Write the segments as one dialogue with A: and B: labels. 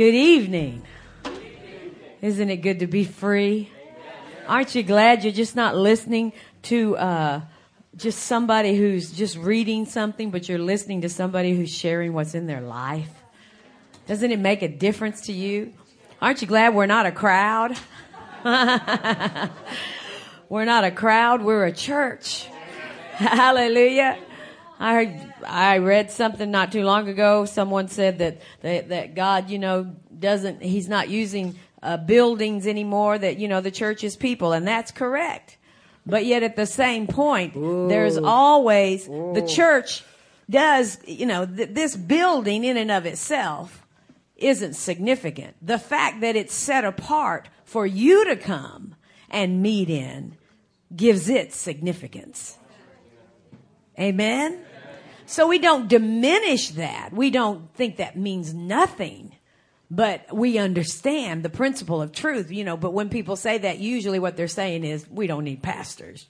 A: Good evening. Isn't it good to be free? Aren't you glad you're just not listening to uh, just somebody who's just reading something, but you're listening to somebody who's sharing what's in their life? Doesn't it make a difference to you? Aren't you glad we're not a crowd? we're not a crowd, we're a church. Hallelujah. I heard, I read something not too long ago. Someone said that, that, that God, you know, doesn't, He's not using uh, buildings anymore, that, you know, the church is people, and that's correct. But yet at the same point, Ooh. there's always, Ooh. the church does, you know, th- this building in and of itself isn't significant. The fact that it's set apart for you to come and meet in gives it significance. Amen? So we don't diminish that. We don't think that means nothing. But we understand the principle of truth, you know. But when people say that, usually what they're saying is, we don't need pastors.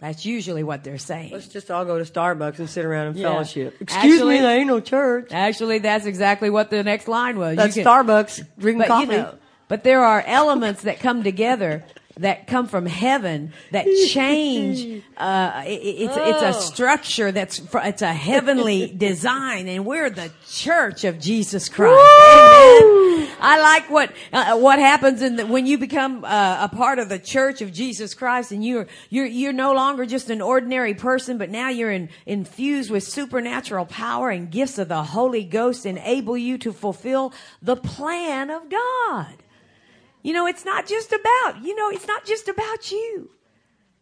A: That's usually what they're saying.
B: Let's just all go to Starbucks and sit around and yeah. fellowship. Excuse actually, me, there ain't no church.
A: Actually, that's exactly what the next line was.
B: That's can, Starbucks drinking
A: but,
B: coffee.
A: You know, but there are elements that come together that come from heaven that change. Uh, it, it's oh. it's a oh. structure that's it's a heavenly design, and we're the church of Jesus Christ. Amen. I like what uh, what happens in the, when you become uh, a part of the church of Jesus Christ, and you're you're you're no longer just an ordinary person, but now you're in, infused with supernatural power and gifts of the Holy Ghost, enable you to fulfill the plan of God. You know, it's not just about, you know, it's not just about you.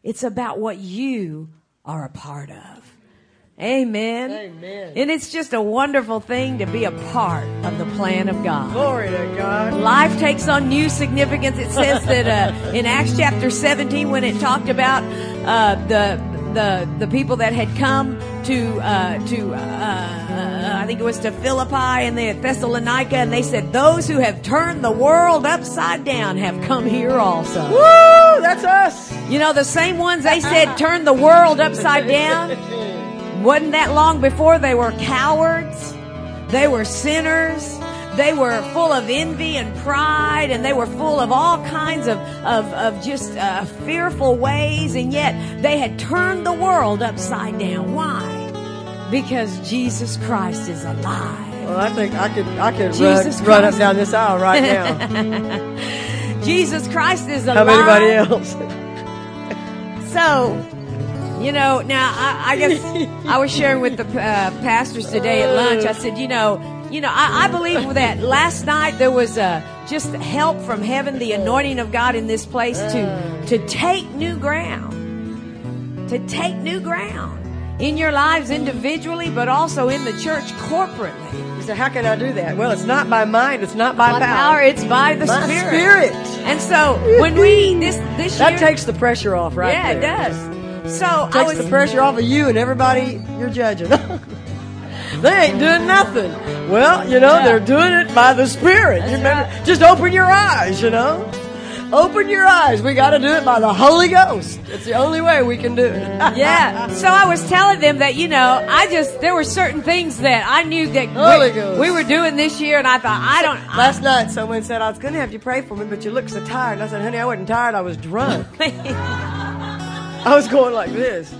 A: It's about what you are a part of. Amen.
B: Amen.
A: And it's just a wonderful thing to be a part of the plan of God.
B: Glory to God.
A: Life takes on new significance. It says that uh, in Acts chapter 17, when it talked about uh, the the the people that had come to uh, to uh, uh, I think it was to Philippi and then Thessalonica, and they said those who have turned the world upside down have come here also.
B: Woo! That's us.
A: You know the same ones they said turned the world upside down. Wasn't that long before they were cowards? They were sinners. They were full of envy and pride, and they were full of all kinds of, of, of just uh, fearful ways, and yet they had turned the world upside down. Why? Because Jesus Christ is alive.
B: Well, I think I could I could run, run, up down this aisle right now.
A: Jesus Christ is alive.
B: How anybody else?
A: so, you know, now I, I guess I was sharing with the uh, pastors today at lunch. I said, you know, you know, I, I believe that last night there was uh, just help from heaven, the anointing of God in this place to to take new ground, to take new ground in your lives individually, but also in the church corporately.
B: You say, how can I do that? Well, it's not by mind, it's not by,
A: by
B: power.
A: power. It's by the
B: by
A: Spirit.
B: Spirit.
A: And so when we this this
B: that
A: year,
B: takes the pressure off, right?
A: Yeah,
B: there.
A: it does. So
B: it takes
A: was,
B: the pressure off of you and everybody you're judging. They ain't doing nothing. Well, you know, yeah. they're doing it by the Spirit. You remember, right. just open your eyes, you know. Open your eyes. We got to do it by the Holy Ghost. It's the only way we can do it.
A: yeah. So I was telling them that, you know, I just, there were certain things that I knew that we, we, were doing this year, and I thought, I don't.
B: Last night, someone said, I was going to have you pray for me, but you look so tired. And I said, honey, I wasn't tired. I was drunk. I was going like this.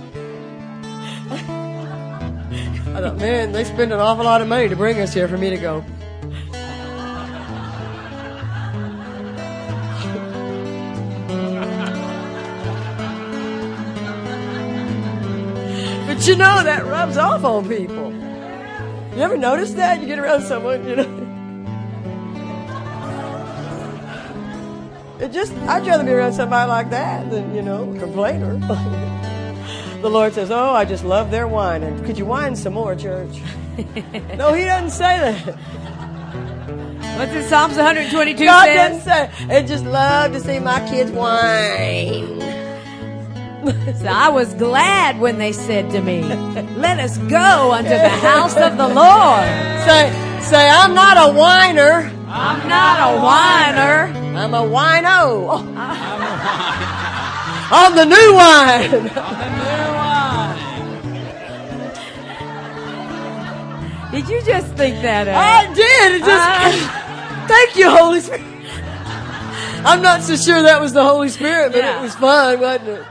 B: I thought, man, they spend an awful lot of money to bring us here for me to go. You know, that rubs off on people. You ever notice that? You get around someone, you know. It just, I'd rather be around somebody like that than, you know, a complainer. the Lord says, Oh, I just love their wine. And could you wine some more, church? no, he doesn't say that.
A: What's in Psalms 122
B: God
A: says?
B: doesn't say, I just love to see my kids whine.
A: so I was glad when they said to me, Let us go unto the house of the Lord.
B: Say, say, I'm not a whiner.
A: I'm not a whiner.
B: I'm a wino. I'm the new wine.
A: Did you just think that? Up?
B: I did. It just.
A: Uh,
B: thank you, Holy Spirit. I'm not so sure that was the Holy Spirit, but
A: Yeah.
B: it was fun, wasn't it?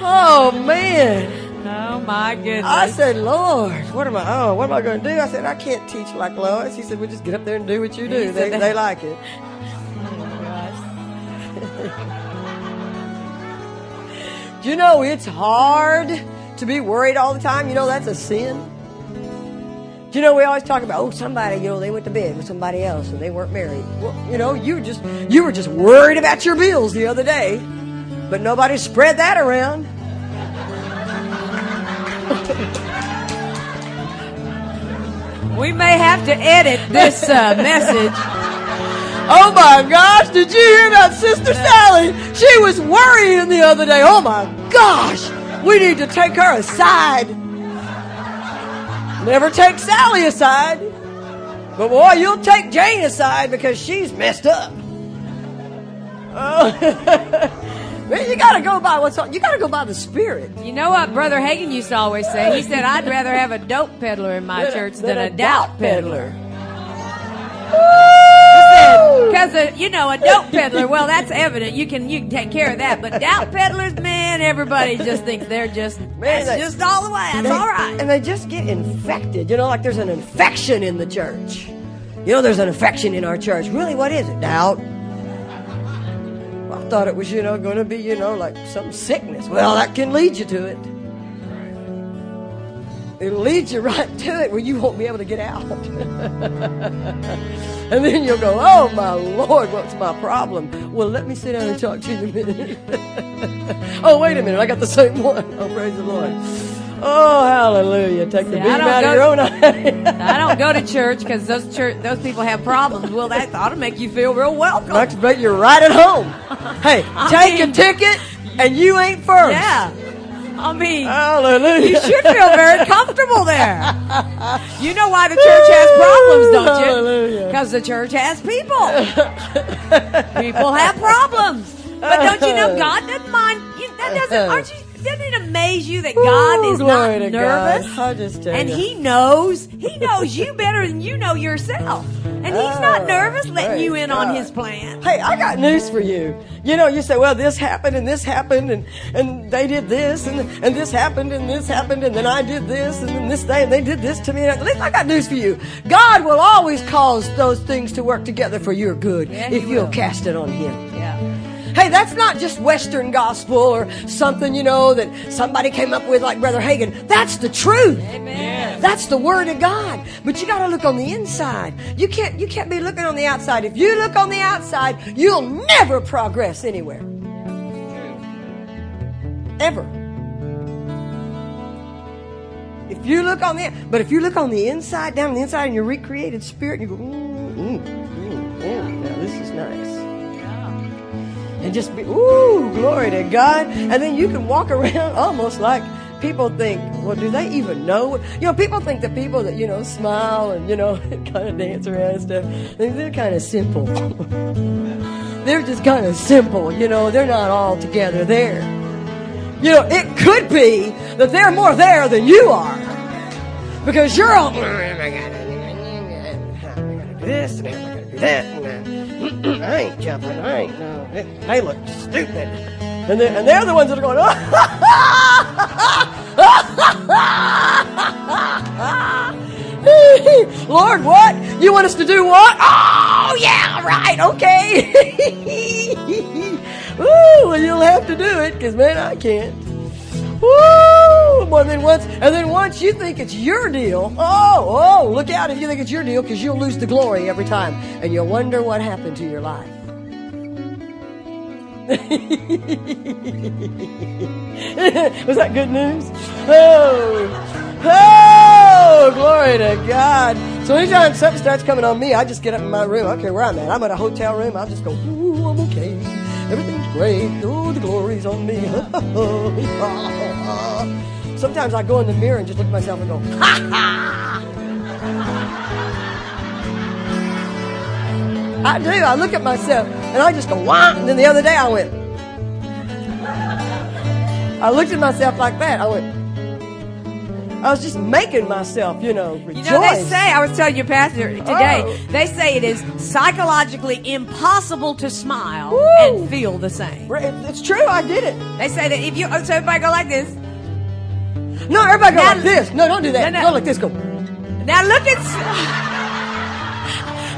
B: Oh man.
A: oh my goodness!
B: I said, Lord, what am I? Oh, what am I going to do? I said, I can't teach like Lois. He said, Well, just get up there and do what you do. They, they like it. Do you know it's hard to be worried all the time? You know that's a sin. Do you know we always talk about oh somebody you know they went to bed with somebody else and they weren't married. Well, you know you just you were just worried about your bills the other day, but nobody spread that around.
A: we may have to edit this uh, message.
B: Oh my gosh, did you hear about Sister Sally? She was worrying the other day. Oh my gosh, we need to take her aside. Never take Sally aside. But boy, you'll take Jane aside because she's messed up. Oh. You gotta go by what's on, you gotta go by the spirit.
A: You know what Brother Hagin used to always say? He said, "I'd rather have a dope peddler in my church than, a doubt peddler." Because you know a dope peddler, well, that's evident. You can you can take care of that. But doubt peddlers, man, everybody just thinks they're just
B: Man,
A: that's
B: they-
A: just all the way. That's
B: They-
A: all right.
B: And they just get infected. You know, like there's an infection in the church. You know, there's an infection in our church. Really, what is it? Doubt. Thought it was, you know, going to be, you know, like some sickness. Well, that can lead you to it. It'll lead you right to it where you won't be able to get out. and then you'll go, oh my Lord, what's my problem? Well, let me sit down and talk to you in a minute. oh, wait a minute, I got the same one. Oh, praise the Lord. Oh, hallelujah. Take the
A: See, I
B: beam out of your own eye.
A: I don't go to church because those church those people have problems. Well, that ought to make you feel real welcome.
B: Max, but you're right at home. Hey,
A: I
B: take
A: mean-
B: a ticket and you ain't first.
A: Yeah, I mean.
B: Hallelujah.
A: You should feel very comfortable there. You know why the church has problems, don't you?
B: Hallelujah.
A: Because the church has people. People have problems. But don't you know God doesn't mind? You, that doesn't. Aren't you? Doesn't it amaze you that God
B: Ooh,
A: is not nervous?
B: God. I just tell
A: And
B: you.
A: He knows. He knows you better than you know yourself. And He's
B: Oh,
A: not nervous letting you in on His plan.
B: Hey, I got news for you. You know, you say, well, this happened and this happened and, and they did this and, and this happened and this happened and then I did this and then this day and they did this to me. And Listen, I got news for you. God will always cause those things to work together for your good
A: Yeah,
B: if you'll
A: will.
B: cast it on Him.
A: Yeah.
B: Hey, that's not just Western gospel or something, you know, that somebody came up with like Brother Hagin. That's the truth.
A: Amen.
B: That's the word of God. But you got to look on the inside. You can't you can't be looking on the outside. If you look on the outside, you'll never progress anywhere. Ever. If you look on the but if you look on the inside, down on the inside in your recreated spirit, and you go, mm, mm, mm, mm. now this is nice and just be, ooh, glory to God. And then you can walk around almost like people think, well, do they even know? You know, people think the people that, you know, smile and, you know, kind of dance around and stuff, they- they're kind of simple. they're just kind of simple, you know, they're not all together there. You know, it could be that they're more there than you are. Because you're all, mm, this, and I gotta do that, I ain't jumping, I ain't, no, they, look stupid. And they're, and they're the ones that are going, Lord, what? You want us to do what? Oh, yeah, right, okay. Ooh, well, you'll have to do it, because, man, I can't. Woo! Well, then once, and then once you think it's your deal, oh, oh, look out if you think it's your deal, because you'll lose the glory every time, and you'll wonder what happened to your life. Was that good news? Oh, oh, glory to God. So anytime something starts coming on me, I just get up in my room. I don't care where I'm at. I'm at a hotel room. I'll just go, ooh, I'm okay. Everything's great. Oh, the glory's on me. Sometimes I go in the mirror and just look at myself and go, ha ha. I do. I look at myself and I just go, wah. And then the other day I went, I looked at myself like that. I went, I was just making myself, you know, rejoice.
A: You know, they say, I was telling your pastor today,
B: Oh.
A: they say it is psychologically impossible to smile
B: Woo.
A: and feel the same.
B: It's true. I did it.
A: They say that if you, so everybody go like this.
B: No, everybody go
A: Now-
B: like this. No, don't do that.
A: No, no.
B: Go like this. Go.
A: Now look at,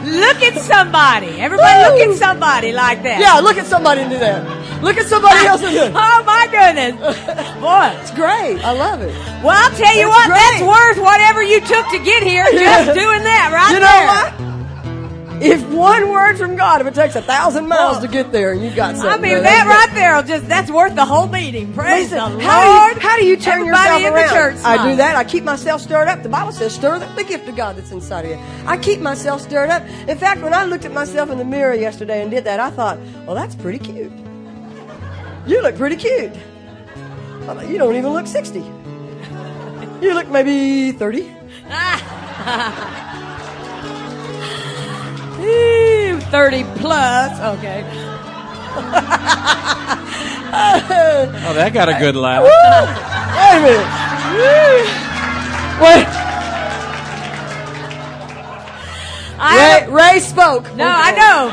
A: look at somebody. Everybody look at somebody like that.
B: Yeah, look at somebody and do that. Look at somebody else and do it.
A: Oh my goodness. Boy.
B: It's great. I love it.
A: Well, I'll tell you
B: That's
A: what,
B: great.
A: that's worth whatever you took to get here just doing that right
B: you
A: there.
B: know what? If one word from God, if it takes a thousand miles to get there, and you've got something.
A: I mean,
B: there,
A: that right there will just, that's worth the whole meeting. Praise
B: Listen,
A: the
B: how
A: Lord.
B: do you, how do you turn
A: Everybody
B: yourself
A: in
B: around?
A: the church
B: I do that. I keep myself stirred up. The Bible says, stir the, the gift of God that's inside of you. I keep myself stirred up. In fact, when I looked at myself in the mirror yesterday and did that, I thought, well, that's pretty cute. You look pretty cute. Thought, You don't even look 60. You look maybe 30.
A: Ooh, 30 plus. Okay.
C: Oh, that got a good laugh.
B: Wait a minute. Wait.
A: I,
B: Ray, Ray spoke.
A: no, I know.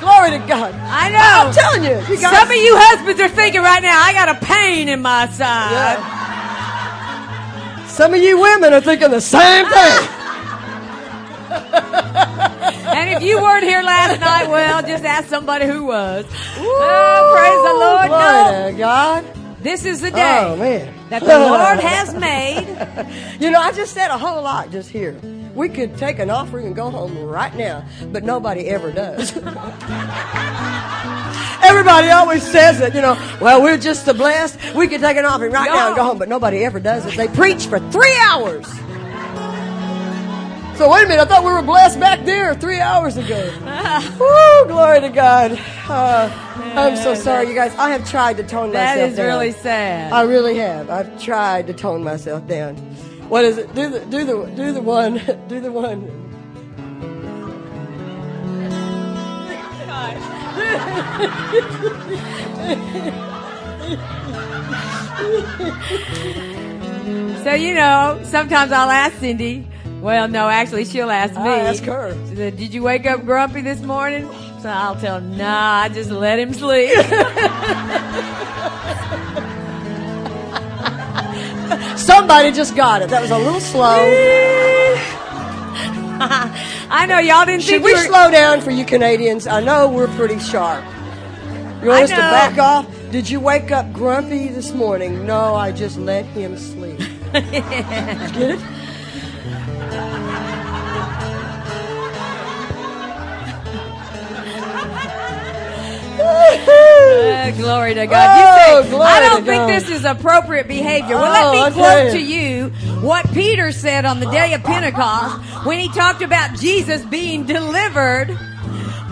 B: Glory to God.
A: I know.
B: I'm telling you. you guys,
A: Some of you husbands are thinking right now, I got a pain in my side.
B: Yeah. Some of you women are thinking the same thing.
A: And if you weren't here last night, well, just ask somebody who was. Oh, praise the Lord.
B: Glory
A: No,
B: God.
A: this is the day
B: Oh, man.
A: that the Lord has made.
B: You know, I just said a whole lot just here. We could take an offering and go home right now, but nobody ever does. Everybody always says it, you know, well, we're just so blessed. We could take an offering right now and go home, but nobody ever does it. They preach for three hours. So wait a minute, I thought we were blessed back there three hours ago. Woo, glory to God. Uh, I'm so sorry, you guys. I have tried to tone
A: That
B: myself
A: is
B: down.
A: really sad.
B: I really have. I've tried to tone myself down. What is it? Do the do the do the one do the one.
A: So, you know, sometimes I'll ask Cindy. Well, no, actually, she'll ask me.
B: I ask her.
A: She said, Did you wake up grumpy this morning? So I'll tell her, Nah, I just let him sleep.
B: Somebody just got it. That was a little slow.
A: I know y'all didn't
B: Should
A: think
B: we
A: we were-
B: slow down for you Canadians? I know we're pretty sharp. You want us to back off? Did you wake up grumpy this morning? No, I just let him sleep. Did you get it?
A: Uh, glory to God.
B: Oh,
A: you say,
B: glory
A: I don't think
B: God.
A: this is appropriate behavior. Well,
B: Oh,
A: let me
B: tell
A: quote to you what Peter said on the day of Pentecost when he talked about Jesus being delivered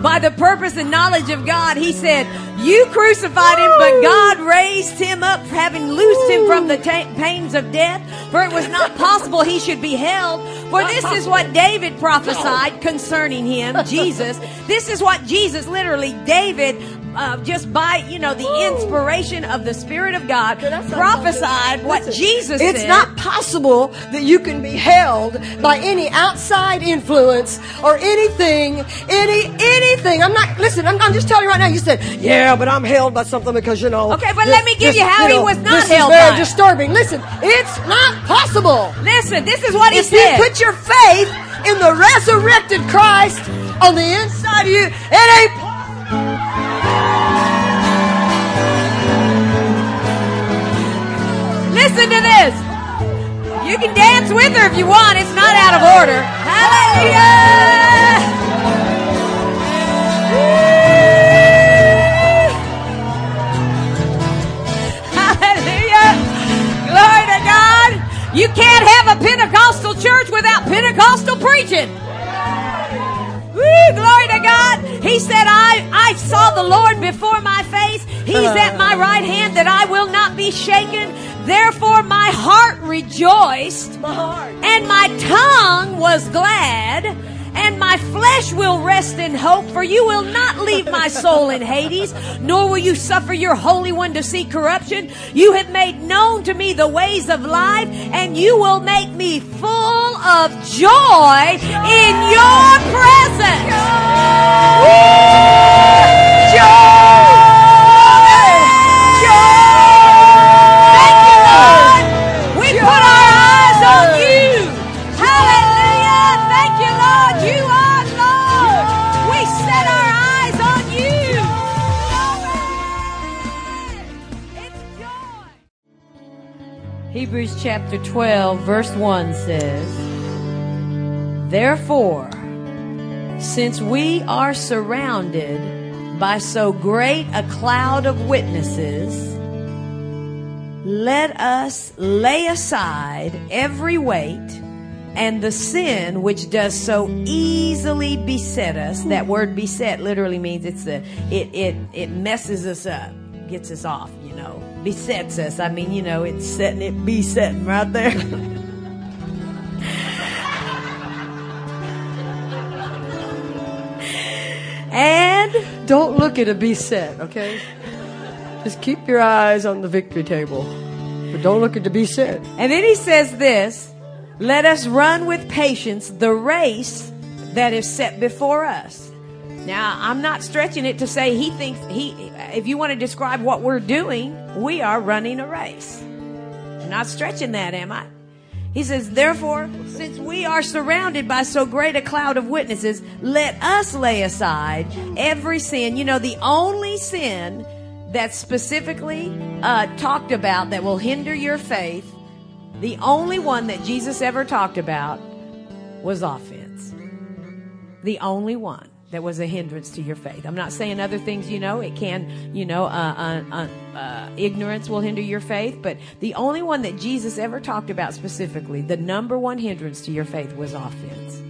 A: by the purpose and knowledge of God. He said, You crucified him, but God raised him up, having loosed him from the ta- pains of death. For it was not possible he should be held. For this is what David prophesied concerning him, Jesus. This is what Jesus, literally, David, uh, just by, you know, the inspiration of the Spirit of God,
B: say
A: prophesied what
B: Listen,
A: Jesus
B: It's
A: said.
B: not possible that you can be held by any outside influence or anything, any anything. I'm not. Listen, I'm, I'm just telling you right now. You said, yeah, but I'm held by something because you know.
A: Okay, but
B: this-
A: let me give
B: this,
A: you how he
B: know,
A: was not
B: this
A: held
B: is very disturbing. Listen, it's not possible.
A: Listen, this is what he
B: If
A: said.
B: you put your faith in the resurrected Christ on the inside of you, it ain't.
A: Listen to this. You can dance with her if you want. It's not out of order. Hallelujah. Hallelujah. Glory to God. You can't have a Pentecostal church without Pentecostal preaching. Woo, glory to God. He said, I, I saw the Lord before my face. He's at my right hand that I will not be shaken. Therefore my heart rejoiced
B: My heart.
A: and my tongue was glad and my flesh will rest in hope, for you will not leave my soul in Hades, nor will you suffer your Holy One to see corruption. You have made known to me the ways of life, and you will make me full of joy in your presence. Chapter 12, verse 1 says, Therefore, since we are surrounded by so great a cloud of witnesses, let us lay aside every weight and the sin which does so easily beset us. That word beset literally means it's a, it, it, it messes us up, gets us off, you know, besets us. I mean, you know, it's setting it besetting right there. and
B: Don't look at a beset, okay? Just keep your eyes on the victory table. But don't look at the beset.
A: And then he says this Let us run with patience the race that is set before us. Now, I'm not stretching it to say he thinks he, if you want to describe what we're doing, we are running a race. I'm not stretching that, am I? He says, therefore, since we are surrounded by so great a cloud of witnesses, let us lay aside every sin. You know, the only sin that's specifically uh, talked about that will hinder your faith, the only one that Jesus ever talked about was offense. The only one that was a hindrance to your faith. I'm not saying other things, you know, it can, you know, uh, uh, uh, uh, ignorance will hinder your faith, but the only one that Jesus ever talked about specifically, the number one hindrance to your faith was offense.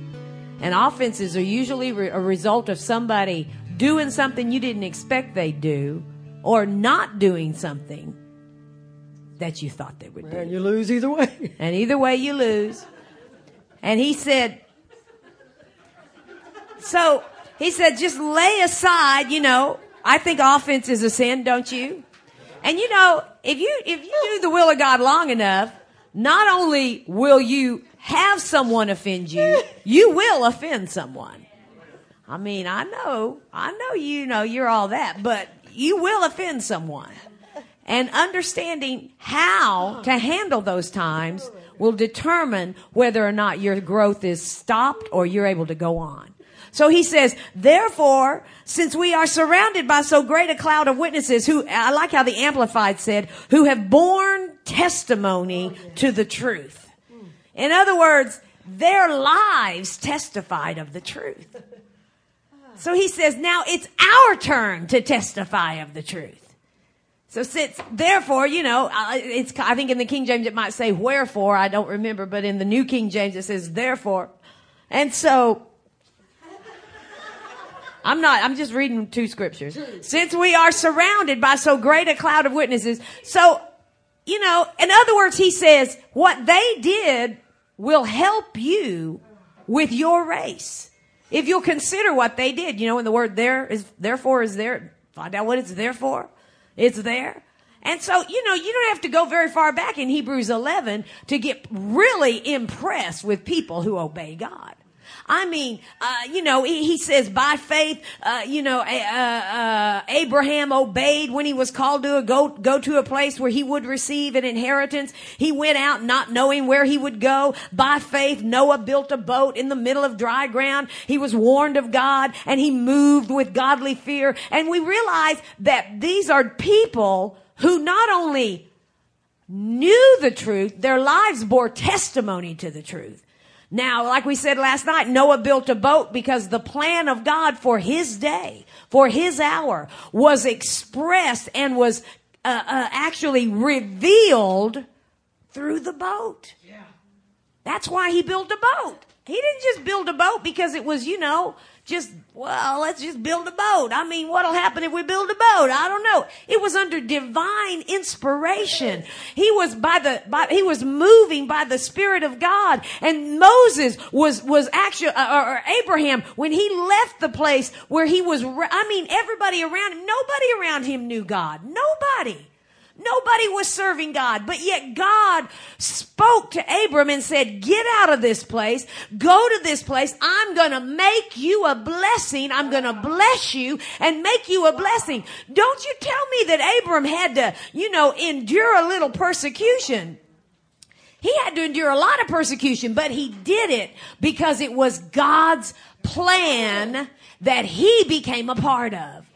A: And offenses are usually re- a result of somebody doing something you didn't expect they'd do or not doing something that you thought they would do.
B: And you lose either way.
A: And either way, you lose. And he said, so he said, just lay aside, you know, I think offense is a sin, don't you? And you know, if you, if you do the will of God long enough, not only will you have someone offend you, you will offend someone. I mean, I know, I know you know you're all that, but you will offend someone. And understanding how to handle those times will determine whether or not your growth is stopped or you're able to go on. So he says, therefore, since we are surrounded by so great a cloud of witnesses who, I like how the Amplified said, who have borne testimony to the truth. In other words, their lives testified of the truth. So he says, now it's our turn to testify of the truth. So since, therefore, you know, it's, I think in the King James it might say wherefore, I don't remember, but in the New King James it says therefore. And so, I'm not, I'm just reading two scriptures. Since we are surrounded by so great a cloud of witnesses, so, you know, in other words, he says, what they did will help you with your race. If you'll consider what they did, you know, in the word there is, therefore is there, find out what it's there for. It's there. And so, you know, you don't have to go very far back in Hebrews 11 to get really impressed with people who obey God. I mean, uh, you know, he, he, says by faith, uh, you know, uh, uh, Abraham obeyed when he was called to a, go go to a place where he would receive an inheritance. He went out not knowing where he would go. By faith, Noah built a boat in the middle of dry ground. He was warned of God and he moved with godly fear. And we realize that these are people who not only knew the truth, their lives bore testimony to the truth. Now, like we said last night, Noah built a boat because the plan of God for his day, for his hour, was expressed and was uh, uh, actually revealed through the boat. Yeah. That's why he built a boat. He didn't just build a boat because it was, you know, just, well, let's just build a boat. I mean, what'll happen if we build a boat? I don't know. It was under divine inspiration. He was by the, by, he was moving by the Spirit of God. And Moses was, was actually, uh, or, or Abraham, when he left the place where he was, I mean, everybody around him, nobody around him knew God. Nobody. Nobody was serving God, but yet God spoke to Abram and said, get out of this place, go to this place. I'm going to make you a blessing. I'm going to bless you and make you a blessing. Don't you tell me that Abram had to, you know, endure a little persecution. He had to endure a lot of persecution, but he did it because it was God's plan that he became a part of.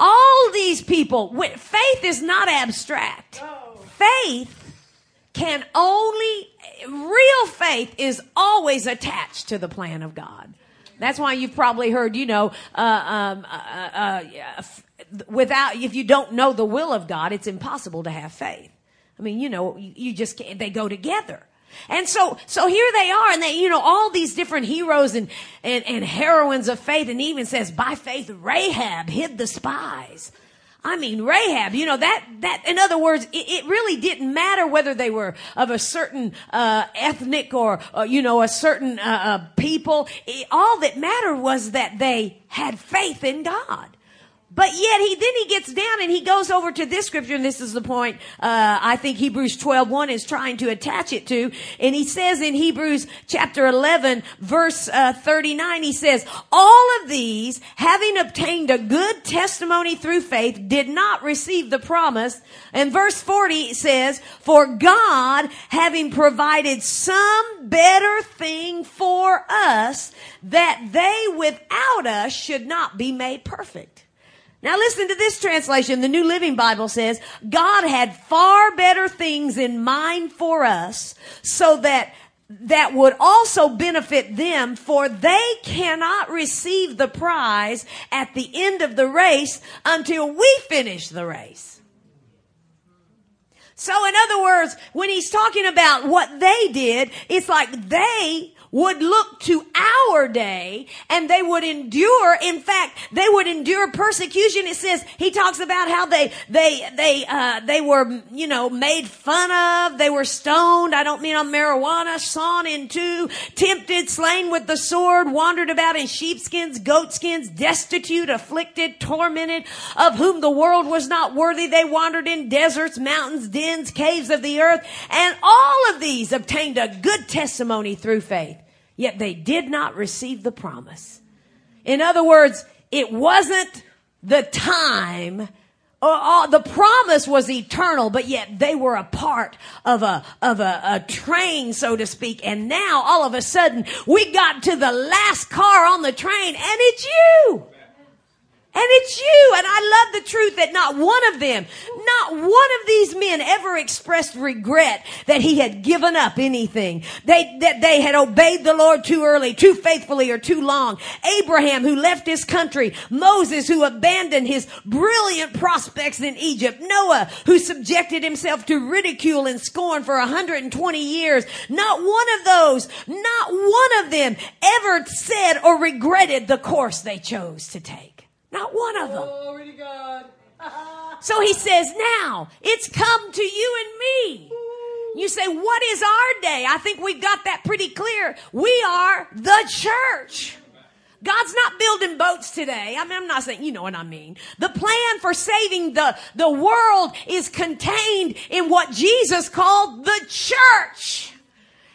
A: All these people, faith is not abstract. Faith can only, real faith is always attached to the plan of God. That's why you've probably heard, you know, uh, um, uh, uh, without, if you don't know the will of God, it's impossible to have faith. I mean, you know, you, you just can't, they go together. And so, so here they are, and they, you know, all these different heroes and, and, and heroines of faith, and even says, by faith, Rahab hid the spies. I mean, Rahab, you know, that, that, in other words, it, it really didn't matter whether they were of a certain, uh, ethnic or, uh, you know, a certain, uh, uh people. It, all that mattered was that they had faith in God. But yet he then he gets down and he goes over to this scripture, and this is the point uh, I think Hebrews 12, 1 is trying to attach it to. And he says in Hebrews chapter 11, verse uh, 39, he says, All of these, having obtained a good testimony through faith, did not receive the promise. And verse 40 says, For God, having provided some better thing for us, that they without us should not be made perfect. Now listen to this translation. The New Living Bible says, God had far better things in mind for us so that that would also benefit them for they cannot receive the prize at the end of the race until we finish the race. So in other words, when he's talking about what they did, it's like they would look to our day and they would endure. In fact, they would endure persecution. It says, he talks about how they, they, they, uh, they were, you know, made fun of. They were stoned. I don't mean on marijuana, sawn in two, tempted, slain with the sword, wandered about in sheepskins, goatskins, destitute, afflicted, tormented, of whom the world was not worthy. They wandered in deserts, mountains, dens, caves of the earth. And all of these obtained a good testimony through faith. Yet they did not receive the promise. In other words, it wasn't the time uh, the promise was eternal, but yet they were a part of a of a, a, train, so to speak. And now, all of a sudden, we got to the last car on the train, and it's you. And it's you. And I love the truth that not one of them, not one of these men ever expressed regret that he had given up anything. They, that they had obeyed the Lord too early, too faithfully, or too long. Abraham who left his country. Moses who abandoned his brilliant prospects in Egypt. Noah who subjected himself to ridicule and scorn for 120 years. Not one of those, not one of them ever said or regretted the course they chose to take. Not one of them. Glory to God. so he says, now it's come to you and me. You say, what is our day? I think we've got that pretty clear. We are the church. God's not building boats today. I mean, I'm not saying, you know what I mean. The plan for saving the, the world is contained in what Jesus called the church.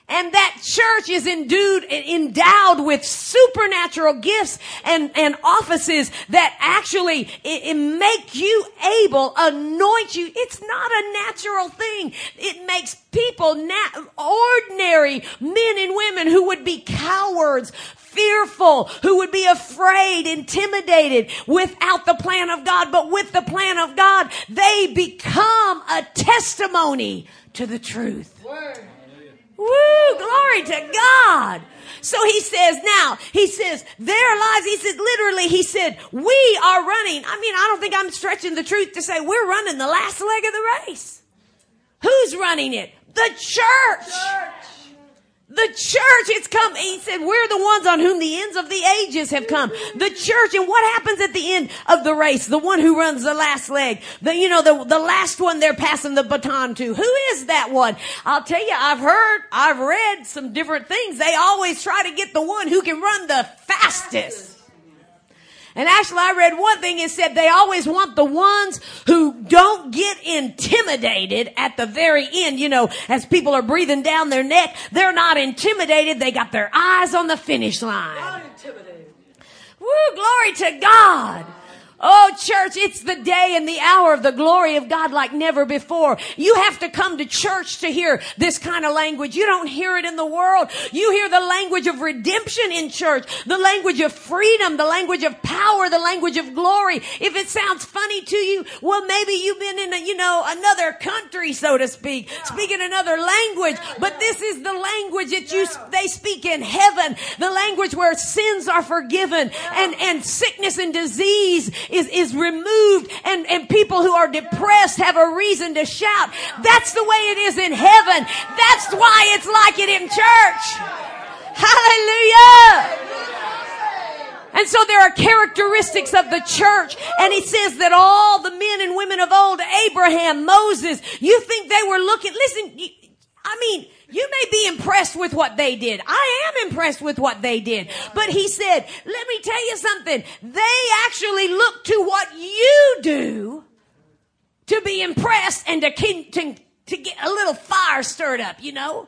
A: And that church is endued, endowed with supernatural gifts and, and offices that actually it, it make you able, anoint you. It's not a natural thing. It makes people, nat- ordinary men and women who would be cowards, fearful, who would be afraid, intimidated without the plan of God. But with the plan of God, they become a testimony to the truth. Word. Woo, glory to God. So he says now, he says, their lives, he said, literally, he said, we are running. I mean, I don't think I'm stretching the truth to say we're running the last leg of the race. Who's running it? The church. church. The church, it's come. He said, we're the ones on whom the ends of the ages have come. The church, and what happens at the end of the race? The one who runs the last leg. The, you know, the, the last one they're passing the baton to. Who is that one? I'll tell you, I've heard, I've read some different things. They always try to get the one who can run the fastest. And actually I read one thing it said they always want the ones who don't get intimidated at the very end. You know, as people are breathing down their neck, they're not intimidated. They got their eyes on the finish line.
B: Not intimidated.
A: Woo, glory to God. Oh, church, it's the day and the hour of the glory of God like never before. You have to come to church to hear this kind of language. You don't hear it in the world. You hear the language of redemption in church, the language of freedom, the language of power, the language of glory. If it sounds funny to you, well, maybe you've been in a, you know, another country, so to speak, speaking another language, but this is the language that you, they speak in heaven, the language where sins are forgiven and, and sickness and disease is, is removed and, and people who are depressed have a reason to shout. That's the way it is in heaven. That's why it's like it in church. Hallelujah. And so there are characteristics of the church. And he says that all the men and women of old, Abraham, Moses, you think they were looking, listen, I mean, you may be impressed with what they did. I am impressed with what they did. But he said, let me tell you something. They actually look to what you do to be impressed and to, to, to get a little fire stirred up, you know?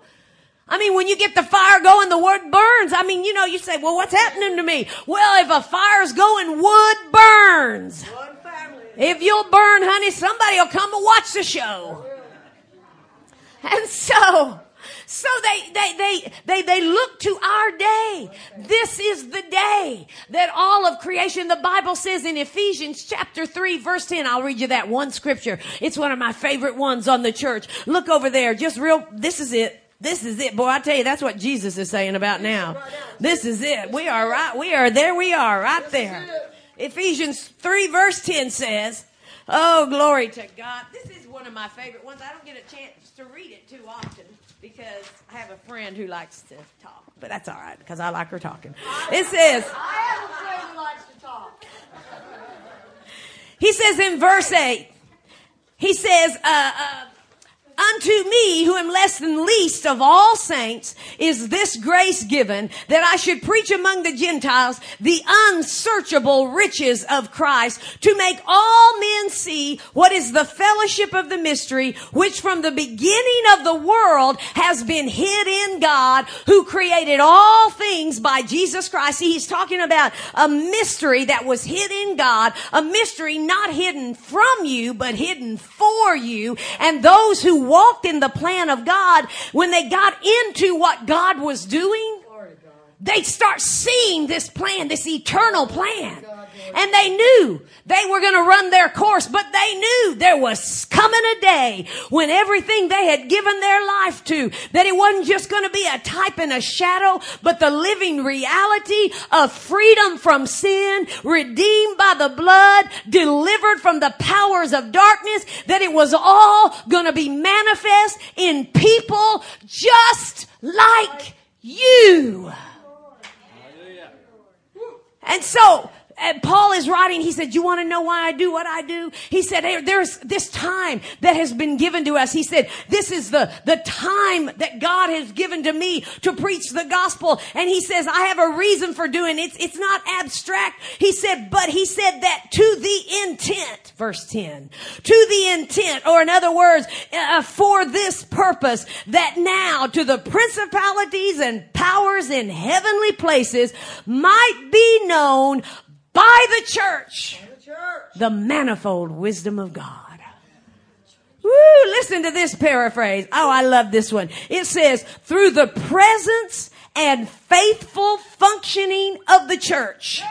A: I mean, when you get the fire going, the wood burns. I mean, you know, you say, well, what's happening to me? Well, if a fire's going, wood burns.
B: One family.
A: If you'll burn, honey, somebody will come and watch the show. And so, so they, they, they, they, they look to our day. This is the day that all of creation, the Bible says in Ephesians chapter 3 verse 10, I'll read you that one scripture. It's one of my favorite ones on the church. Look over there, just real, this is it. This is it. Boy, I tell you, that's what Jesus is saying about now. This is it. We are right, we are, there we are, right there. Ephesians 3 verse 10 says, Oh, glory to God. This is one of my favorite ones. I don't get a chance to read it too often because I have a friend who likes to talk, but that's all right because I like her talking. It says,
B: I have a friend who likes to talk.
A: he says in verse 8, he says, uh, uh, Unto me, who am less than least of all saints, is this grace given that I should preach among the Gentiles the unsearchable riches of Christ to make all men see what is the fellowship of the mystery, which from the beginning of the world has been hid in God, who created all things by Jesus Christ. See, he's talking about a mystery that was hid in God, a mystery not hidden from you, but hidden for you. And those who walked in the plan of God, when they got into what God was doing, they start seeing this plan, this eternal plan. And they knew they were going to run their course, but they knew there was coming a day when everything they had given their life to, that it wasn't just going to be a type and a shadow, but the living reality of freedom from sin, redeemed by the blood, delivered from the powers of darkness, that it was all going to be manifest in people just like you. And so, and Paul is writing, he said, you want to know why I do what I do? He said, hey, there's this time that has been given to us. He said, this is the, the time that God has given to me to preach the gospel. And he says, I have a reason for doing it. It's, it's not abstract. He said, but he said that to the intent, verse 10, to the intent, or in other words, uh, for this purpose, that now to the principalities and powers in heavenly places might be known by the church
B: The
A: manifold wisdom of God. Woo, listen to this paraphrase. Oh, I love this one. It says, through the presence and faithful functioning of the church,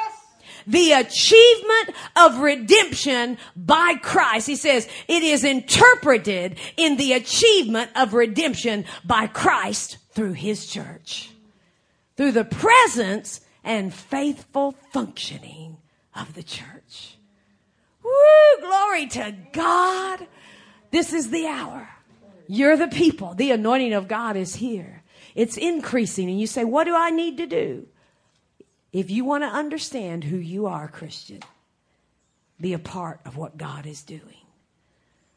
A: the achievement of redemption by Christ. He says, it is interpreted in the achievement of redemption by Christ through his church. Through the presence and faithful functioning of the church. Woo! Glory to God. This is the hour. You're the people. The anointing of God is here. it's increasing. And you say, what do I need to do? If you want to understand who you are, Christian, be a part of what God is doing.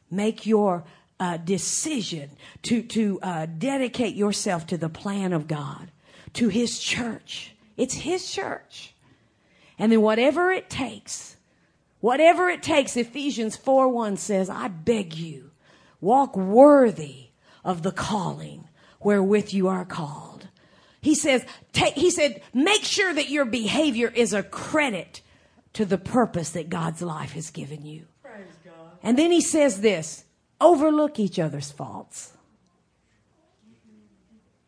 A: Make your uh, decision to, to uh, dedicate yourself to the plan of God, to His church. It's His church. And then whatever it takes, whatever it takes, Ephesians 4 1 says, I beg you, walk worthy of the calling wherewith you are called. He says, take, he said, make sure that your behavior is a credit to the purpose that God's life has given you. And then he says this, overlook each other's faults.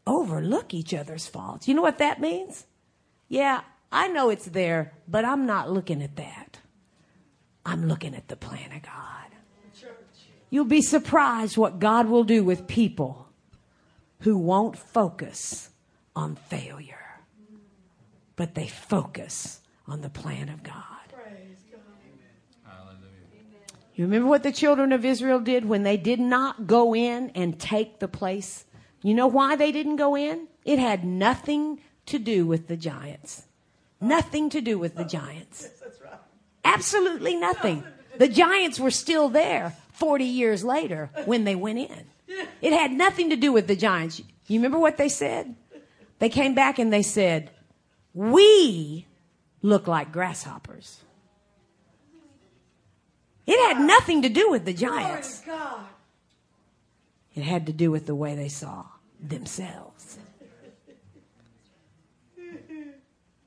A: Overlook each other's faults. You know what that means? Yeah, I know it's there, but I'm not looking at that. I'm looking at the plan of God. You'll be surprised what God will do with people who won't focus on failure, but they focus on the plan of God. You remember what the children of Israel did when they did not go in and take the place? You know why they didn't go in? It had nothing to do with the giants. Nothing to do with the giants. Absolutely nothing. The giants were still there 40 years later when they went in. It had nothing to do with the giants. You remember what they said? They came back and they said, We look like grasshoppers. It had nothing to do with the giants. It had to do with the way they saw themselves.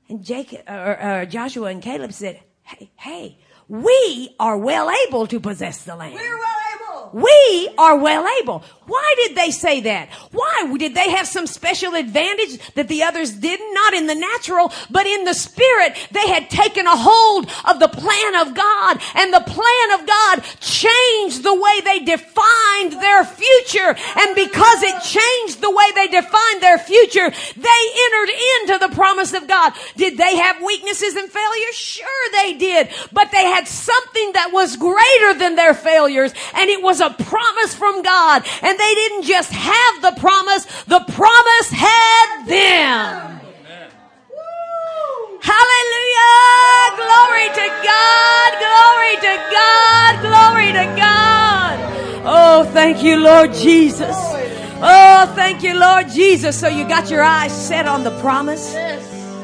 A: And Jacob, or, or Joshua and Caleb said, "Hey, hey, we are well able to possess the land.
B: We're well
A: we are well able. Why did they say that? Why did they have some special advantage that the others didn't? Not in the natural, but in the spirit. They had taken a hold of the plan of God and the plan of God changed the way they defined their future. And because it changed the way they defined their future, they entered into the promise of God. Did they have weaknesses and failures? Sure they did. But they had something that was greater than their failures and it was was a promise from God. And they didn't just have the promise, the promise had them. Hallelujah! Glory to God! Glory to God! Glory to God! Oh, thank you, Lord Jesus. Oh, thank you, Lord Jesus. So you got your eyes set on the promise?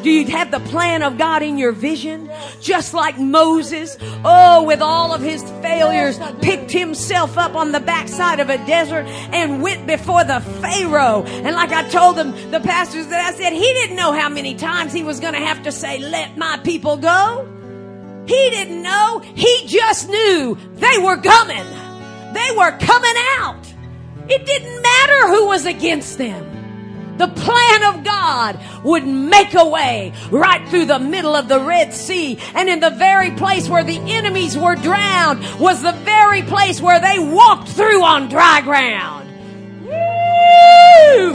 A: Do you have the plan of God in your vision? Just like Moses, oh, with all of his failures, picked himself up on the backside of a desert and went before the Pharaoh. And like I told them, the pastors that I said, he didn't know how many times he was going to have to say, let my people go. He didn't know. He just knew they were coming. They were coming out. It didn't matter who was against them the plan of God would make a way right through the middle of the Red Sea. And in the very place where the enemies were drowned was the very place where they walked through on dry ground. Woo!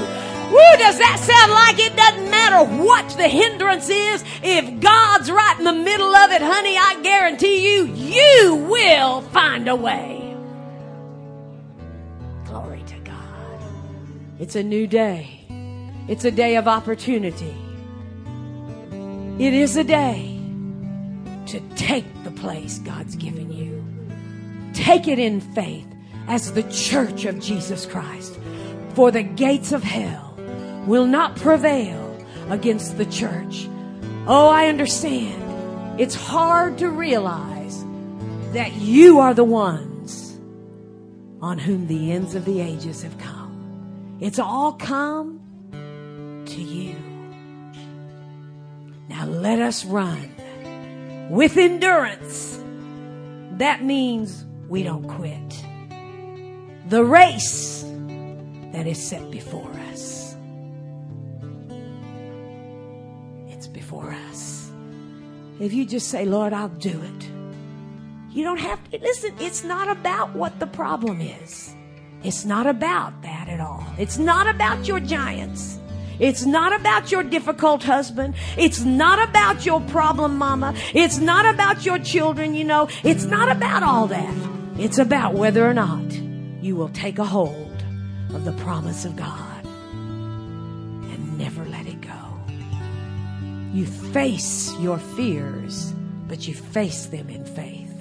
A: Woo, does that sound like it doesn't matter what the hindrance is? If God's right in the middle of it, honey, I guarantee you, you will find a way. Glory to God. It's a new day. It's a day of opportunity. It is a day to take the place God's given you. Take it in faith as the church of Jesus Christ. For the gates of hell will not prevail against the church. Oh, I understand. It's hard to realize that you are the ones on whom the ends of the ages have come. It's all come to you. Now let us run with endurance. That means we don't quit. The race that is set before us. It's before us. If you just say, Lord, I'll do it. You don't have to, listen, it's not about what the problem is. It's not about that at all. It's not about your giants. It's not about your difficult husband. It's not about your problem mama. It's not about your children, you know. It's not about all that. It's about whether or not you will take a hold of the promise of God. And never let it go. You face your fears, but you face them in faith.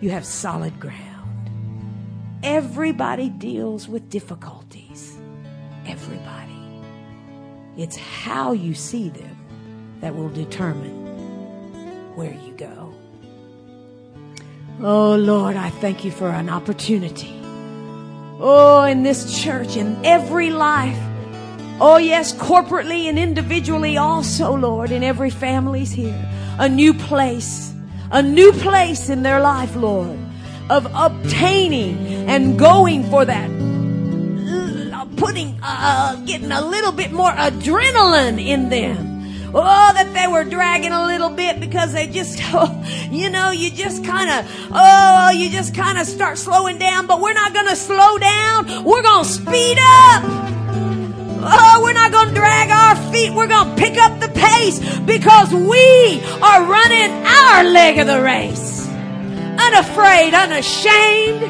A: You have solid ground. Everybody deals with difficulties. Everybody. It's how you see them that will determine where you go. Oh Lord, I thank you for an opportunity. Oh, in this church, in every life. Oh yes, corporately and individually also, Lord, in every family's here. A new place, a new place in their life, Lord, of obtaining and going for that putting, uh, getting a little bit more adrenaline in them. Oh, that they were dragging a little bit because they just, oh, you know, you just kind of, oh, you just kind of start slowing down, but we're not going to slow down. We're going to speed up. Oh, we're not going to drag our feet. We're going to pick up the pace because we are running our leg of the race. Unafraid, unashamed.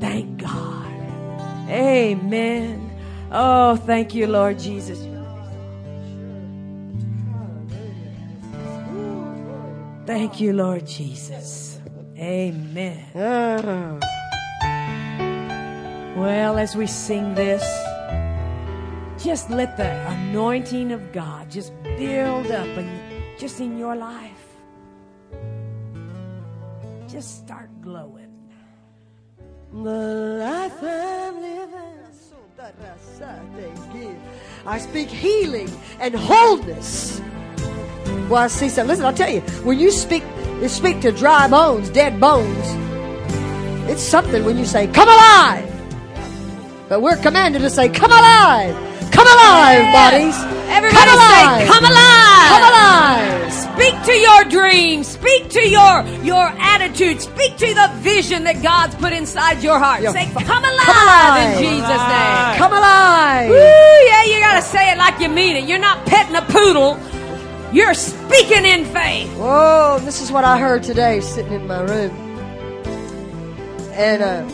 A: Thank God. Amen. Oh, thank you, Lord Jesus. Thank you, Lord Jesus. Amen. Well, as we sing this, just let the anointing of God just build up and just in your life. Just start glowing.
B: The life I'm living. I speak healing and wholeness. Well, I see something. Listen, I'll tell you. When you speak, you speak to dry bones, dead bones. It's something when you say, "Come alive." But we're commanded to say, "Come alive, come alive, bodies."
A: Everybody
B: come alive.
A: say, come alive.
B: Come alive.
A: Speak to your dreams. Speak to your, your attitude. Speak to the vision that God's put inside your heart.
B: Yeah.
A: Say, come alive,
B: Come alive.
A: in Jesus' name.
B: Come alive.
A: Woo, yeah, you gotta say it like you mean it. You're not petting a poodle. You're speaking in faith.
B: Whoa, this is what I heard today sitting in my room. And uh,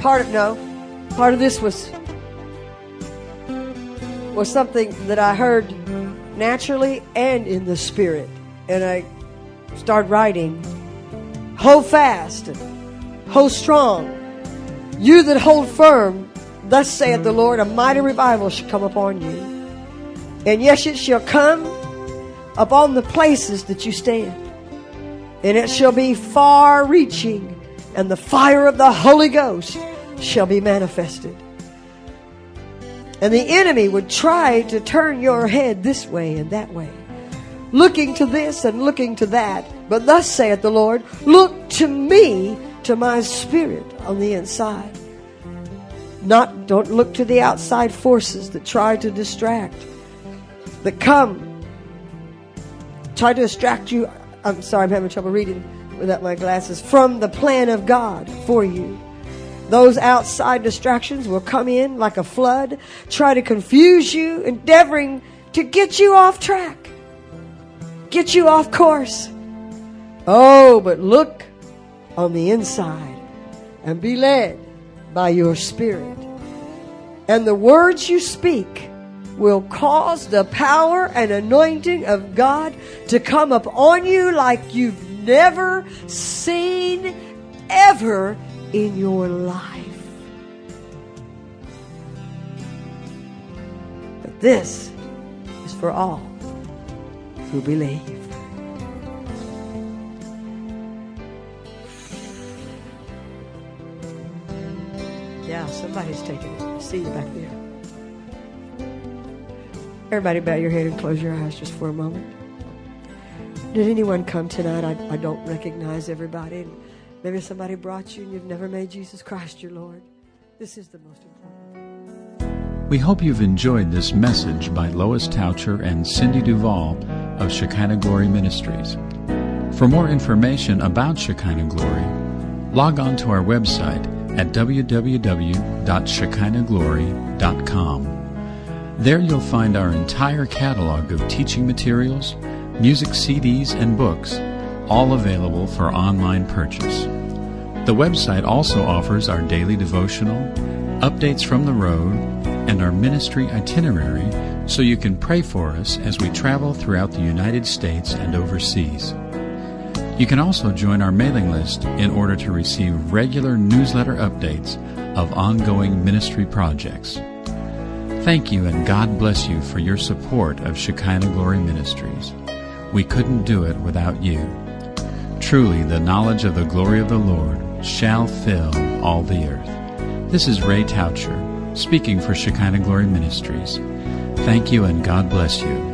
B: part of no, part of this was was something that I heard naturally and in the spirit. And I started writing, hold fast, hold strong. You that hold firm, thus saith the Lord, a mighty revival shall come upon you. And yes, it shall come upon the places that you stand. And it shall be far reaching, and the fire of the Holy Ghost shall be manifested. And the enemy would try to turn your head this way and that way, looking to this and looking to that. But thus saith the Lord, look to me, to my spirit on the inside. Not, don't look to the outside forces that try to distract, that come, try to distract you. I'm sorry, I'm having trouble reading without my glasses. From the plan of God for you. Those outside distractions will come in like a flood, try to confuse you, endeavoring to get you off track, get you off course. Oh, but look on the inside and be led by your spirit. And the words you speak will cause the power and anointing of God to come up on you like you've never seen ever in your life. But this is for all who believe. Yeah, somebody's taking a seat back there. Everybody, bow your head and close your eyes just for a moment. Did anyone come tonight? I, I don't recognize everybody. Maybe somebody brought you and you've never made Jesus Christ your Lord. This is the most important.
C: We hope you've enjoyed this message by Lois Toucher and Cindy Duvall of Shekinah Glory Ministries. For more information about Shekinah Glory, log on to our website at www.shekinahglory.com. There you'll find our entire catalog of teaching materials, music CDs, and books, all available for online purchase. The website also offers our daily devotional, updates from the road, and our ministry itinerary so you can pray for us as we travel throughout the United States and overseas. You can also join our mailing list in order to receive regular newsletter updates of ongoing ministry projects. Thank you and God bless you for your support of Shekinah Glory Ministries. We couldn't do it without you. Truly, the knowledge of the glory of the Lord shall fill all the earth. This is Ray Toucher, speaking for Shekinah Glory Ministries. Thank you and God bless you.